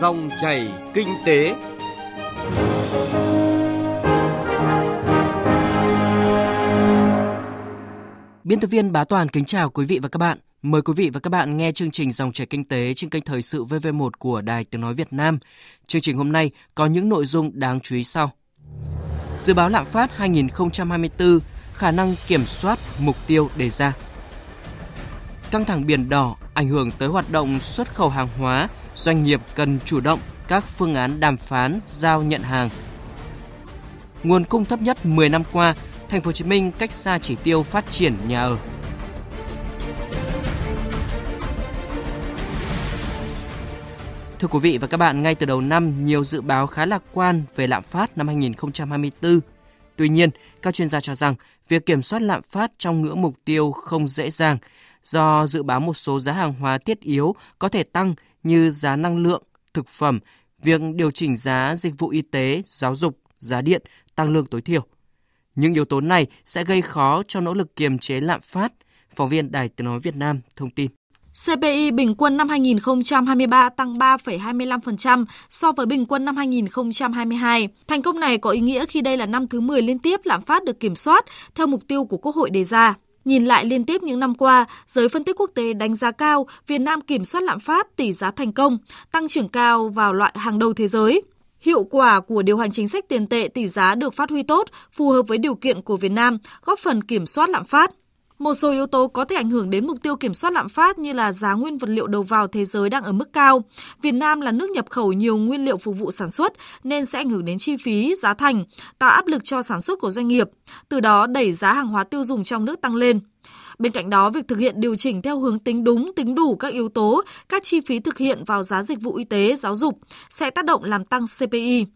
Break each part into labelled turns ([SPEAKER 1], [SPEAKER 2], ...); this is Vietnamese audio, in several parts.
[SPEAKER 1] Dòng chảy kinh tế.
[SPEAKER 2] Biên tập viên Bá Toàn kính chào quý vị và các bạn. Mời quý vị và các bạn nghe chương trình Dòng chảy kinh tế trên kênh Thời sự VV1 của Đài Tiếng nói Việt Nam. Chương trình hôm nay có những nội dung đáng chú ý sau. Dự báo lạm phát 2024, khả năng kiểm soát mục tiêu đề ra. Căng thẳng biển đỏ ảnh hưởng tới hoạt động xuất khẩu hàng hóa, doanh nghiệp cần chủ động các phương án đàm phán giao nhận hàng. Nguồn cung thấp nhất 10 năm qua, Thành phố Hồ Chí Minh cách xa chỉ tiêu phát triển nhà ở. Thưa quý vị và các bạn, ngay từ đầu năm, nhiều dự báo khá lạc quan về lạm phát năm 2024. Tuy nhiên, các chuyên gia cho rằng việc kiểm soát lạm phát trong ngưỡng mục tiêu không dễ dàng do dự báo một số giá hàng hóa thiết yếu có thể tăng như giá năng lượng, thực phẩm, việc điều chỉnh giá dịch vụ y tế, giáo dục, giá điện, tăng lương tối thiểu. Những yếu tố này sẽ gây khó cho nỗ lực kiềm chế lạm phát, phóng viên Đài Tiếng Nói Việt Nam thông tin.
[SPEAKER 3] CPI bình quân năm 2023 tăng 3,25% so với bình quân năm 2022. Thành công này có ý nghĩa khi đây là năm thứ 10 liên tiếp lạm phát được kiểm soát theo mục tiêu của Quốc hội đề ra. Nhìn lại liên tiếp những năm qua, giới phân tích quốc tế đánh giá cao Việt Nam kiểm soát lạm phát tỷ giá thành công, tăng trưởng cao vào loại hàng đầu thế giới. Hiệu quả của điều hành chính sách tiền tệ tỷ giá được phát huy tốt, phù hợp với điều kiện của Việt Nam, góp phần kiểm soát lạm phát. Một số yếu tố có thể ảnh hưởng đến mục tiêu kiểm soát lạm phát như là giá nguyên vật liệu đầu vào thế giới đang ở mức cao. Việt Nam là nước nhập khẩu nhiều nguyên liệu phục vụ sản xuất nên sẽ ảnh hưởng đến chi phí, giá thành, tạo áp lực cho sản xuất của doanh nghiệp, từ đó đẩy giá hàng hóa tiêu dùng trong nước tăng lên. Bên cạnh đó, việc thực hiện điều chỉnh theo hướng tính đúng, tính đủ các yếu tố, các chi phí thực hiện vào giá dịch vụ y tế, giáo dục sẽ tác động làm tăng CPI.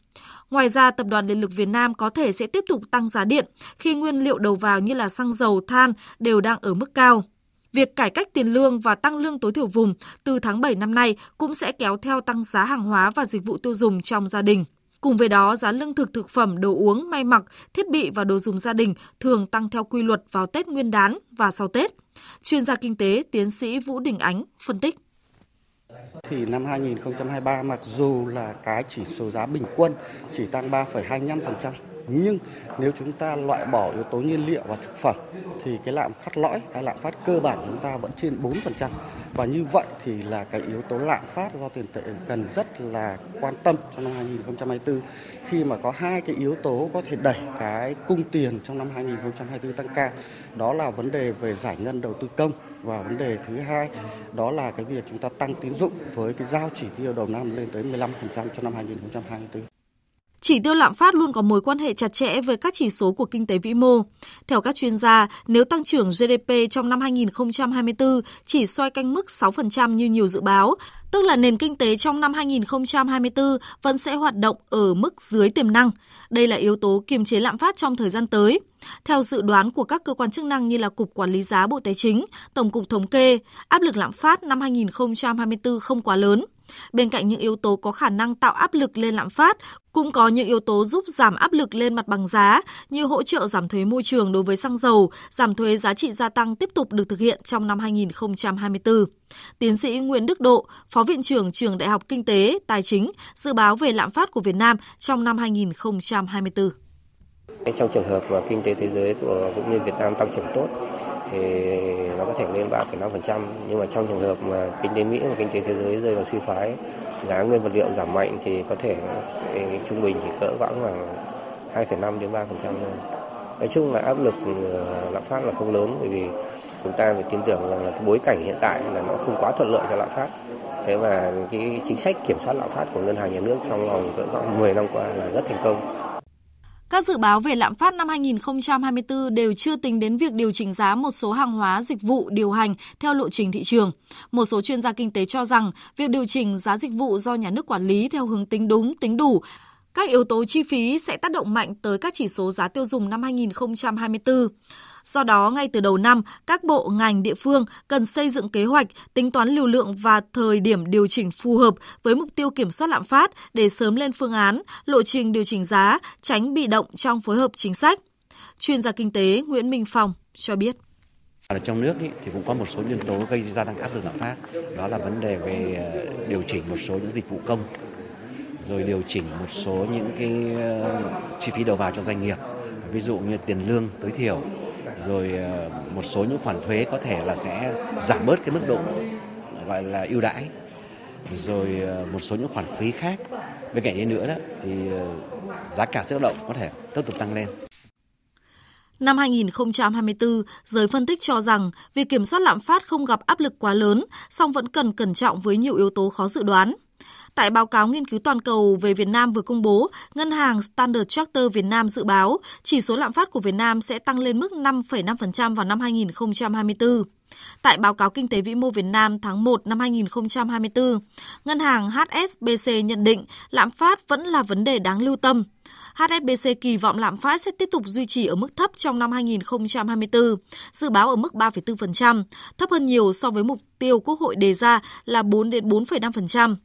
[SPEAKER 3] Ngoài ra, Tập đoàn Điện lực Việt Nam có thể sẽ tiếp tục tăng giá điện khi nguyên liệu đầu vào như là xăng dầu, than đều đang ở mức cao. Việc cải cách tiền lương và tăng lương tối thiểu vùng từ tháng 7 năm nay cũng sẽ kéo theo tăng giá hàng hóa và dịch vụ tiêu dùng trong gia đình. Cùng với đó, giá lương thực thực phẩm, đồ uống, may mặc, thiết bị và đồ dùng gia đình thường tăng theo quy luật vào Tết Nguyên đán và sau Tết. Chuyên gia kinh tế tiến sĩ Vũ Đình Ánh phân tích.
[SPEAKER 4] Thì năm 2023 mặc dù là cái chỉ số giá bình quân chỉ tăng 3,25%, nhưng nếu chúng ta loại bỏ yếu tố nhiên liệu và thực phẩm thì cái lạm phát lõi hay lạm phát cơ bản chúng ta vẫn trên 4%. Và như vậy thì là cái yếu tố lạm phát do tiền tệ cần rất là quan tâm trong năm 2024 khi mà có hai cái yếu tố có thể đẩy cái cung tiền trong năm 2024 tăng cao. Đó là vấn đề về giải ngân đầu tư công và vấn đề thứ hai, đó là cái việc chúng ta tăng tín dụng với cái giao chỉ tiêu đầu năm lên tới 15% cho năm 2024.
[SPEAKER 3] Chỉ tiêu lạm phát luôn có mối quan hệ chặt chẽ với các chỉ số của kinh tế vĩ mô. Theo các chuyên gia, nếu tăng trưởng GDP trong năm 2024 chỉ xoay canh mức 6% như nhiều dự báo, tức là nền kinh tế trong năm 2024 vẫn sẽ hoạt động ở mức dưới tiềm năng. Đây là yếu tố kiềm chế lạm phát trong thời gian tới. Theo dự đoán của các cơ quan chức năng như là Cục Quản lý giá Bộ Tài chính, Tổng cục Thống kê, áp lực lạm phát năm 2024 không quá lớn. Bên cạnh những yếu tố có khả năng tạo áp lực lên lạm phát, cũng có những yếu tố giúp giảm áp lực lên mặt bằng giá như hỗ trợ giảm thuế môi trường đối với xăng dầu, giảm thuế giá trị gia tăng tiếp tục được thực hiện trong năm 2024. Tiến sĩ Nguyễn Đức Độ, Phó Viện trưởng Trường Đại học Kinh tế, Tài chính, dự báo về lạm phát của Việt Nam trong năm 2024.
[SPEAKER 5] Trong trường hợp mà kinh tế thế giới của cũng như Việt Nam tăng trưởng tốt thì nó có thể lên 3,5% nhưng mà trong trường hợp mà kinh tế Mỹ và kinh tế thế giới rơi vào suy thoái giá nguyên vật liệu giảm mạnh thì có thể trung bình chỉ cỡ khoảng khoảng 2,5 đến 3% thôi. Nói chung là áp lực ờ, lạm phát là không lớn bởi vì chúng ta phải tin tưởng rằng là cái bối cảnh hiện tại là nó không quá thuận lợi cho lạm phát. Thế và cái chính sách kiểm soát lạm phát của ngân hàng nhà nước trong vòng cỡ khoảng 10 năm qua là rất thành công.
[SPEAKER 3] Các dự báo về lạm phát năm 2024 đều chưa tính đến việc điều chỉnh giá một số hàng hóa dịch vụ điều hành theo lộ trình thị trường. Một số chuyên gia kinh tế cho rằng việc điều chỉnh giá dịch vụ do nhà nước quản lý theo hướng tính đúng, tính đủ các yếu tố chi phí sẽ tác động mạnh tới các chỉ số giá tiêu dùng năm 2024. Do đó, ngay từ đầu năm, các bộ ngành địa phương cần xây dựng kế hoạch, tính toán lưu lượng và thời điểm điều chỉnh phù hợp với mục tiêu kiểm soát lạm phát để sớm lên phương án, lộ trình điều chỉnh giá, tránh bị động trong phối hợp chính sách. Chuyên gia kinh tế Nguyễn Minh Phong cho biết.
[SPEAKER 6] Ở trong nước ý, thì cũng có một số nhân tố gây ra tăng áp lực lạm phát. Đó là vấn đề về ờ, điều chỉnh một số những dịch vụ công rồi điều chỉnh một số những cái ờ, chi phí đầu vào cho doanh nghiệp, ví dụ như tiền lương tối thiểu, rồi ờ, một số những khoản thuế có thể là sẽ giảm bớt cái mức độ gọi là ưu đãi, rồi ờ, một số những khoản phí khác. Bên cạnh đấy nữa đó thì giá cả sức động có thể tiếp tục tăng lên.
[SPEAKER 3] Năm 2024, giới phân tích cho rằng việc kiểm soát lạm phát không gặp áp lực quá lớn, song vẫn cần cẩn trọng với nhiều yếu tố khó dự đoán. Tại báo cáo nghiên cứu toàn cầu về Việt Nam vừa công bố, ngân hàng Standard Chartered Việt Nam dự báo chỉ số lạm phát của Việt Nam sẽ tăng lên mức 5,5% vào năm 2024. Tại báo cáo Kinh tế vĩ mô Việt Nam tháng 1 năm 2024, ngân hàng HSBC nhận định lạm phát vẫn là vấn đề đáng lưu tâm. HSBC kỳ vọng lạm phát sẽ tiếp tục duy trì ở mức thấp trong năm 2024, dự báo ở mức 3,4%, thấp hơn nhiều so với mục tiêu Quốc hội đề ra là 4 đến 4,5%.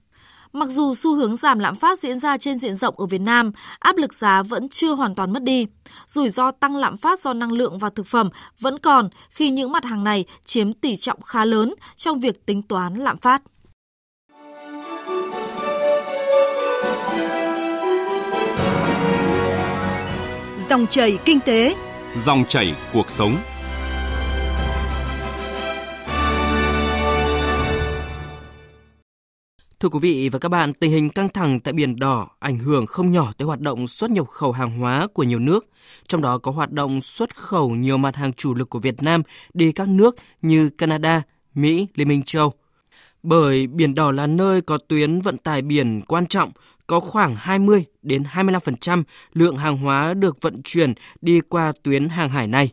[SPEAKER 3] Mặc dù xu hướng giảm lạm phát diễn ra trên diện rộng ở Việt Nam, áp lực giá vẫn chưa hoàn toàn mất đi. Rủi ro tăng lạm phát do năng lượng và thực phẩm vẫn còn khi những mặt hàng này chiếm tỷ trọng khá lớn trong việc tính toán lạm phát.
[SPEAKER 7] Dòng chảy kinh tế,
[SPEAKER 8] dòng chảy cuộc sống.
[SPEAKER 2] Thưa quý vị và các bạn, tình hình căng thẳng tại Biển Đỏ ảnh hưởng không nhỏ tới hoạt động xuất nhập khẩu hàng hóa của nhiều nước, trong đó có hoạt động xuất khẩu nhiều mặt hàng chủ lực của Việt Nam đi các nước như Canada, Mỹ, Liên minh châu. Bởi Biển Đỏ là nơi có tuyến vận tải biển quan trọng, có khoảng 20 đến 25% lượng hàng hóa được vận chuyển đi qua tuyến hàng hải này.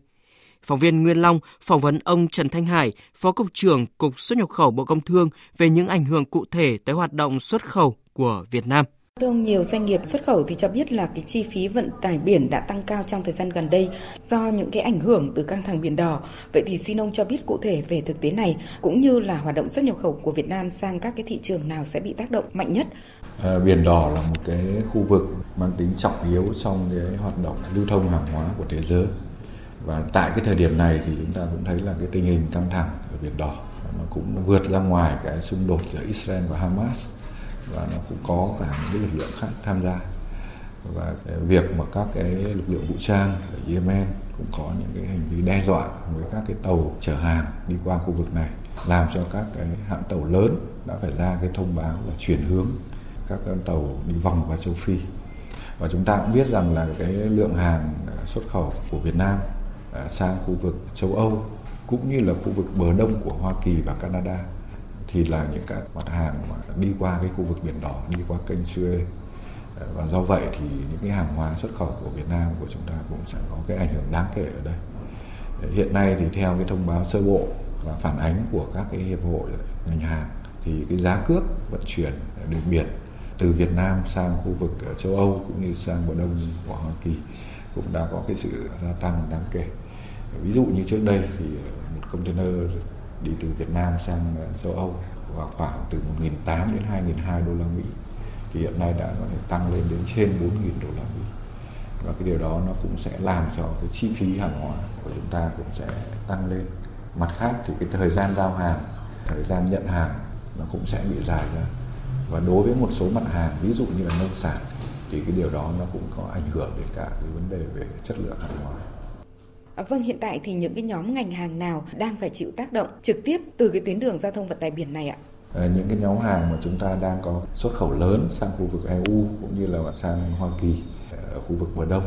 [SPEAKER 2] Phóng viên Nguyên Long phỏng vấn ông Trần Thanh Hải, Phó Cục trưởng Cục xuất nhập khẩu Bộ Công Thương về những ảnh hưởng cụ thể tới hoạt động xuất khẩu của Việt Nam.
[SPEAKER 9] Thưa ông, nhiều doanh nghiệp xuất khẩu thì cho biết là cái chi phí vận tải biển đã tăng cao trong thời gian gần đây do những cái ảnh hưởng từ căng thẳng biển đỏ. Vậy thì xin ông cho biết cụ thể về thực tế này cũng như là hoạt động xuất nhập khẩu của Việt Nam sang các cái thị trường nào sẽ bị tác động mạnh nhất?
[SPEAKER 10] À, biển đỏ là một cái khu vực mang tính trọng yếu trong cái hoạt động lưu thông hàng hóa của thế giới và tại cái thời điểm này thì chúng ta cũng thấy là cái tình hình căng thẳng ở biển đỏ, nó cũng vượt ra ngoài cái xung đột giữa Israel và Hamas, và nó cũng có cả những cái lực lượng khác tham gia. Và cái việc mà các cái lực lượng vũ trang ở Yemen cũng có những cái hành vi đe dọa với các cái tàu chở hàng đi qua khu vực này, làm cho các cái hãng tàu lớn đã phải ra cái thông báo là chuyển hướng các con tàu đi vòng qua châu Phi. Và chúng ta cũng biết rằng là cái lượng hàng xuất khẩu của Việt Nam À, sang khu vực châu Âu cũng như là khu vực bờ đông của Hoa Kỳ và Canada thì là những các mặt hàng mà đi qua cái khu vực biển đỏ, đi qua kênh Suez. À, và do vậy thì những cái hàng hóa xuất khẩu của Việt Nam của chúng ta cũng sẽ có cái ảnh hưởng đáng kể ở đây. À, hiện nay thì theo cái thông báo sơ bộ và phản ánh của các cái hiệp hội, ngành hàng thì cái giá cước vận chuyển đường biển từ Việt Nam sang khu vực ờ, châu Âu cũng như sang bờ đông của Hoa Kỳ cũng đã có cái sự gia tăng đáng kể. Ví dụ như trước đây thì ờ, một container đi từ Việt Nam sang ờ, châu Âu vào khoảng từ 1.800 đến 2.200 đô la Mỹ thì hiện nay đã có thể tăng lên đến trên 4.000 đô la Mỹ. Và cái điều đó nó cũng sẽ làm cho cái chi phí hàng hóa của chúng ta cũng sẽ tăng lên. Mặt khác thì cái thời gian giao hàng, thời gian nhận hàng nó cũng sẽ bị dài ra và đối với một số mặt hàng ví dụ như là nông sản thì cái điều đó nó cũng có ảnh hưởng đến cả cái vấn đề về chất lượng hàng hóa
[SPEAKER 9] À, vâng, hiện tại thì những cái nhóm ngành hàng nào đang phải chịu tác động trực tiếp từ cái tuyến đường giao thông vận tải biển này ạ?
[SPEAKER 10] À, những cái nhóm hàng mà chúng ta đang có xuất khẩu lớn sang khu vực EU cũng như là sang Hoa Kỳ ở khu vực bờ đông.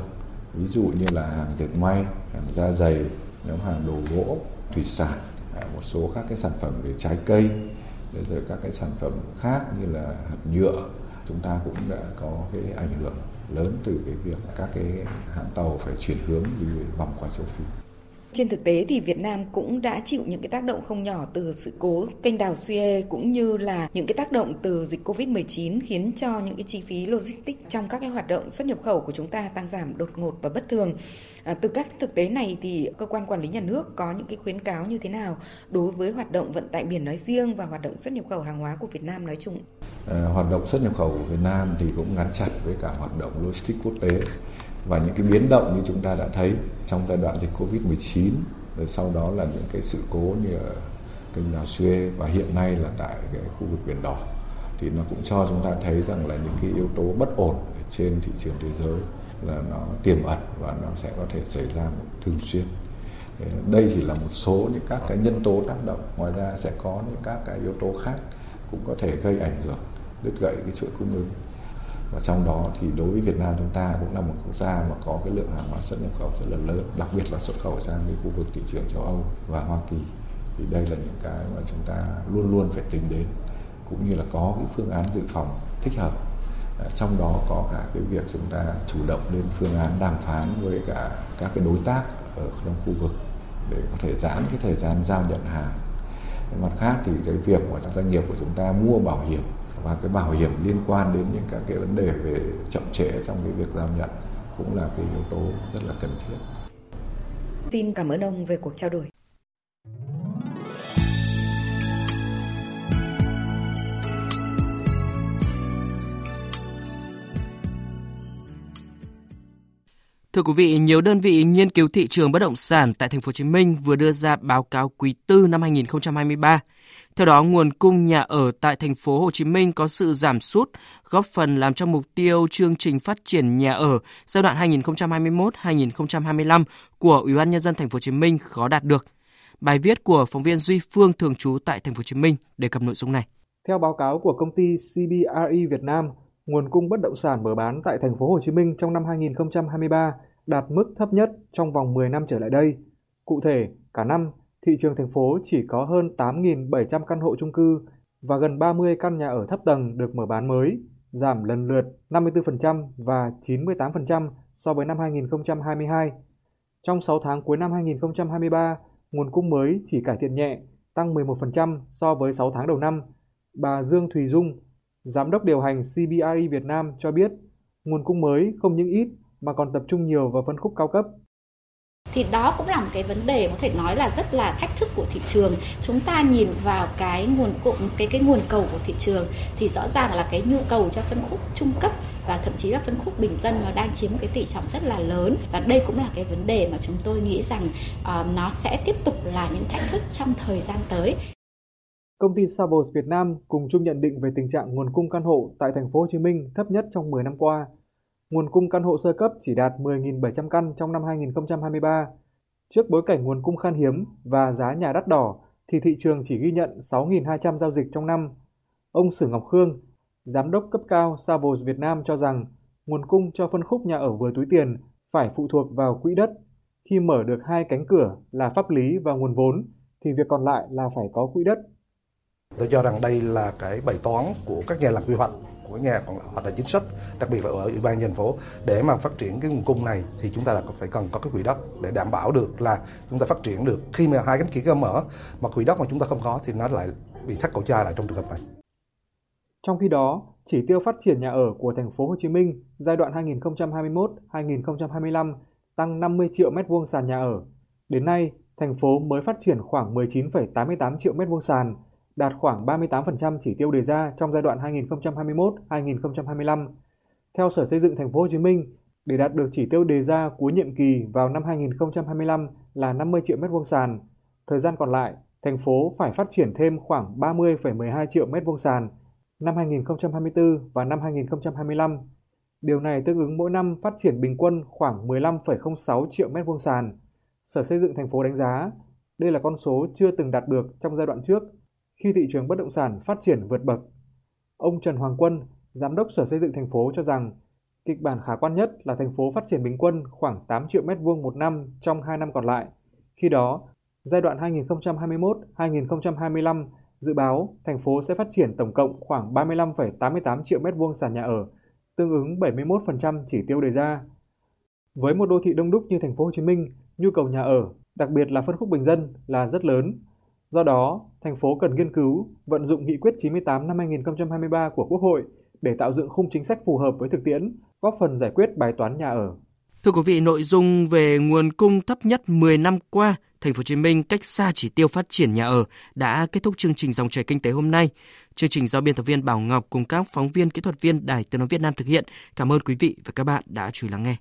[SPEAKER 10] Ví dụ như là hàng dệt may, hàng da dày, nhóm hàng đồ gỗ, thủy sản, à, một số các cái sản phẩm về trái cây, rồi các cái sản phẩm khác như là hạt nhựa, chúng ta cũng đã có cái ảnh hưởng lớn từ cái việc các cái hãng tàu phải chuyển hướng đi vòng qua châu Phi.
[SPEAKER 9] Trên thực tế thì Việt Nam cũng đã chịu những cái tác động không nhỏ từ sự cố kênh đào Suez cũng như là những cái tác động từ dịch Covid-19 khiến cho những cái chi phí logistics trong các cái hoạt động xuất nhập khẩu của chúng ta tăng giảm đột ngột và bất thường. À, từ các thực tế này thì cơ quan quản lý nhà nước có những cái khuyến cáo như thế nào đối với hoạt động vận tải biển nói riêng và hoạt động xuất nhập khẩu hàng hóa của Việt Nam nói chung?
[SPEAKER 10] À, hoạt động xuất nhập khẩu của Việt Nam thì cũng gắn chặt với cả hoạt động logistics quốc tế và những cái biến động như chúng ta đã thấy trong giai đoạn dịch Covid-19 rồi sau đó là những cái sự cố như ở kênh đào Suez và hiện nay là tại cái khu vực biển đỏ. Thì nó cũng cho chúng ta thấy rằng là những cái yếu tố bất ổn trên thị trường thế giới là nó tiềm ẩn và nó sẽ có thể xảy ra thường xuyên. Ờ, đây chỉ là một số những các cái nhân tố tác động, ngoài ra sẽ có những các cái yếu tố khác cũng có thể gây ảnh hưởng, đứt gãy cái chuỗi cung ứng và trong đó thì đối với Việt Nam chúng ta cũng là một quốc gia mà có cái lượng hàng hóa xuất nhập khẩu rất là lớn, đặc biệt là xuất khẩu sang cái khu vực thị trường châu Âu và Hoa Kỳ. Thì đây là những cái mà chúng ta luôn luôn phải tính đến, cũng như là có cái phương án dự phòng thích hợp. À, trong đó có cả cái việc chúng ta chủ động lên phương án đàm phán với cả các cái đối tác ở trong khu vực để có thể giãn cái thời gian giao nhận hàng. Mặt khác thì cái việc mà doanh nghiệp của chúng ta mua bảo hiểm và cái bảo hiểm liên quan đến những các cái vấn đề về chậm trễ trong cái việc giao nhận cũng là cái yếu tố rất là cần thiết.
[SPEAKER 9] Xin cảm ơn ông về cuộc trao đổi.
[SPEAKER 2] Thưa quý vị, nhiều đơn vị nghiên cứu thị trường bất động sản tại thành phố Hồ Chí Minh vừa đưa ra báo cáo quý tư năm 2023. Theo đó, nguồn cung nhà ở tại thành phố Hồ Chí Minh có sự giảm sút, góp phần làm cho mục tiêu chương trình phát triển nhà ở giai đoạn 2021-2025 của Ủy ban nhân dân thành phố Hồ Chí Minh khó đạt được. Bài viết của phóng viên Duy Phương thường trú tại thành phố Hồ Chí Minh đề cập nội dung này.
[SPEAKER 11] Theo báo cáo của công ty CBRE Việt Nam, nguồn cung bất động sản mở bán tại thành phố Hồ Chí Minh trong năm 2023 đạt mức thấp nhất trong vòng 10 năm trở lại đây. Cụ thể, cả năm, thị trường thành phố chỉ có hơn 8.700 căn hộ chung cư và gần 30 căn nhà ở thấp tầng được mở bán mới, giảm lần lượt 54% và 98% so với năm 2022. Trong 6 tháng cuối năm 2023, nguồn cung mới chỉ cải thiện nhẹ, tăng 11% so với 6 tháng đầu năm. Bà Dương Thùy Dung, Giám đốc điều hành CBRE Việt Nam cho biết, nguồn cung mới không những ít mà còn tập trung nhiều vào phân khúc cao cấp.
[SPEAKER 12] Thì đó cũng là một cái vấn đề có thể nói là rất là thách thức của thị trường. Chúng ta nhìn vào cái nguồn cung cái cái nguồn cầu của thị trường thì rõ ràng là cái nhu cầu cho phân khúc trung cấp và thậm chí là phân khúc bình dân nó đang chiếm một cái tỷ trọng rất là lớn và đây cũng là cái vấn đề mà chúng tôi nghĩ rằng uh, nó sẽ tiếp tục là những thách thức trong thời gian tới.
[SPEAKER 11] Công ty Savills Việt Nam cùng chung nhận định về tình trạng nguồn cung căn hộ tại thành phố Hồ Chí Minh thấp nhất trong 10 năm qua Nguồn cung căn hộ sơ cấp chỉ đạt 10.700 căn trong năm 2023. Trước bối cảnh nguồn cung khan hiếm và giá nhà đắt đỏ, thì thị trường chỉ ghi nhận 6.200 giao dịch trong năm. Ông Sử Ngọc Khương, Giám đốc cấp cao Savills Việt Nam cho rằng nguồn cung cho phân khúc nhà ở vừa túi tiền phải phụ thuộc vào quỹ đất. Khi mở được hai cánh cửa là pháp lý và nguồn vốn, thì việc còn lại là phải có quỹ đất.
[SPEAKER 13] Tôi cho rằng đây là cái bài toán của các nhà làm quy hoạch của nhà còn hoặc là chính sách đặc biệt là ở ủy ban thành phố để mà phát triển cái nguồn cung này thì chúng ta là phải cần có cái quỹ đất để đảm bảo được là chúng ta phát triển được khi mà hai cánh cửa mở mà quỹ đất mà chúng ta không có thì nó lại bị thắt cổ chai lại trong trường hợp này.
[SPEAKER 11] Trong khi đó, chỉ tiêu phát triển nhà ở của thành phố Hồ Chí Minh giai đoạn 2021-2025 tăng 50 triệu mét vuông sàn nhà ở. Đến nay, thành phố mới phát triển khoảng 19,88 triệu mét vuông sàn, đạt khoảng 38% chỉ tiêu đề ra trong giai đoạn 2021-2025. Theo Sở Xây dựng Thành phố Hồ Chí Minh, để đạt được chỉ tiêu đề ra cuối nhiệm kỳ vào năm 2025 là 50 triệu mét vuông sàn. Thời gian còn lại, thành phố phải phát triển thêm khoảng 30,12 triệu mét vuông sàn năm 2024 và năm 2025. Điều này tương ứng mỗi năm phát triển bình quân khoảng 15,06 triệu mét vuông sàn. Sở Xây dựng thành phố đánh giá đây là con số chưa từng đạt được trong giai đoạn trước khi thị trường bất động sản phát triển vượt bậc. Ông Trần Hoàng Quân, Giám đốc Sở Xây dựng thành phố cho rằng kịch bản khả quan nhất là thành phố phát triển bình quân khoảng 8 triệu mét vuông một năm trong 2 năm còn lại. Khi đó, giai đoạn 2021-2025 dự báo thành phố sẽ phát triển tổng cộng khoảng 35,88 triệu mét vuông sàn nhà ở, tương ứng 71% chỉ tiêu đề ra. Với một đô thị đông đúc như thành phố Hồ Chí Minh, nhu cầu nhà ở, đặc biệt là phân khúc bình dân là rất lớn Do đó, thành phố cần nghiên cứu, vận dụng nghị quyết 98 năm 2023 của Quốc hội để tạo dựng khung chính sách phù hợp với thực tiễn, góp phần giải quyết bài toán nhà ở.
[SPEAKER 2] Thưa quý vị, nội dung về nguồn cung thấp nhất 10 năm qua, Thành phố Hồ Chí Minh cách xa chỉ tiêu phát triển nhà ở đã kết thúc chương trình dòng chảy kinh tế hôm nay. Chương trình do biên tập viên Bảo Ngọc cùng các phóng viên kỹ thuật viên Đài Tiếng nói Việt Nam thực hiện. Cảm ơn quý vị và các bạn đã chú ý lắng nghe.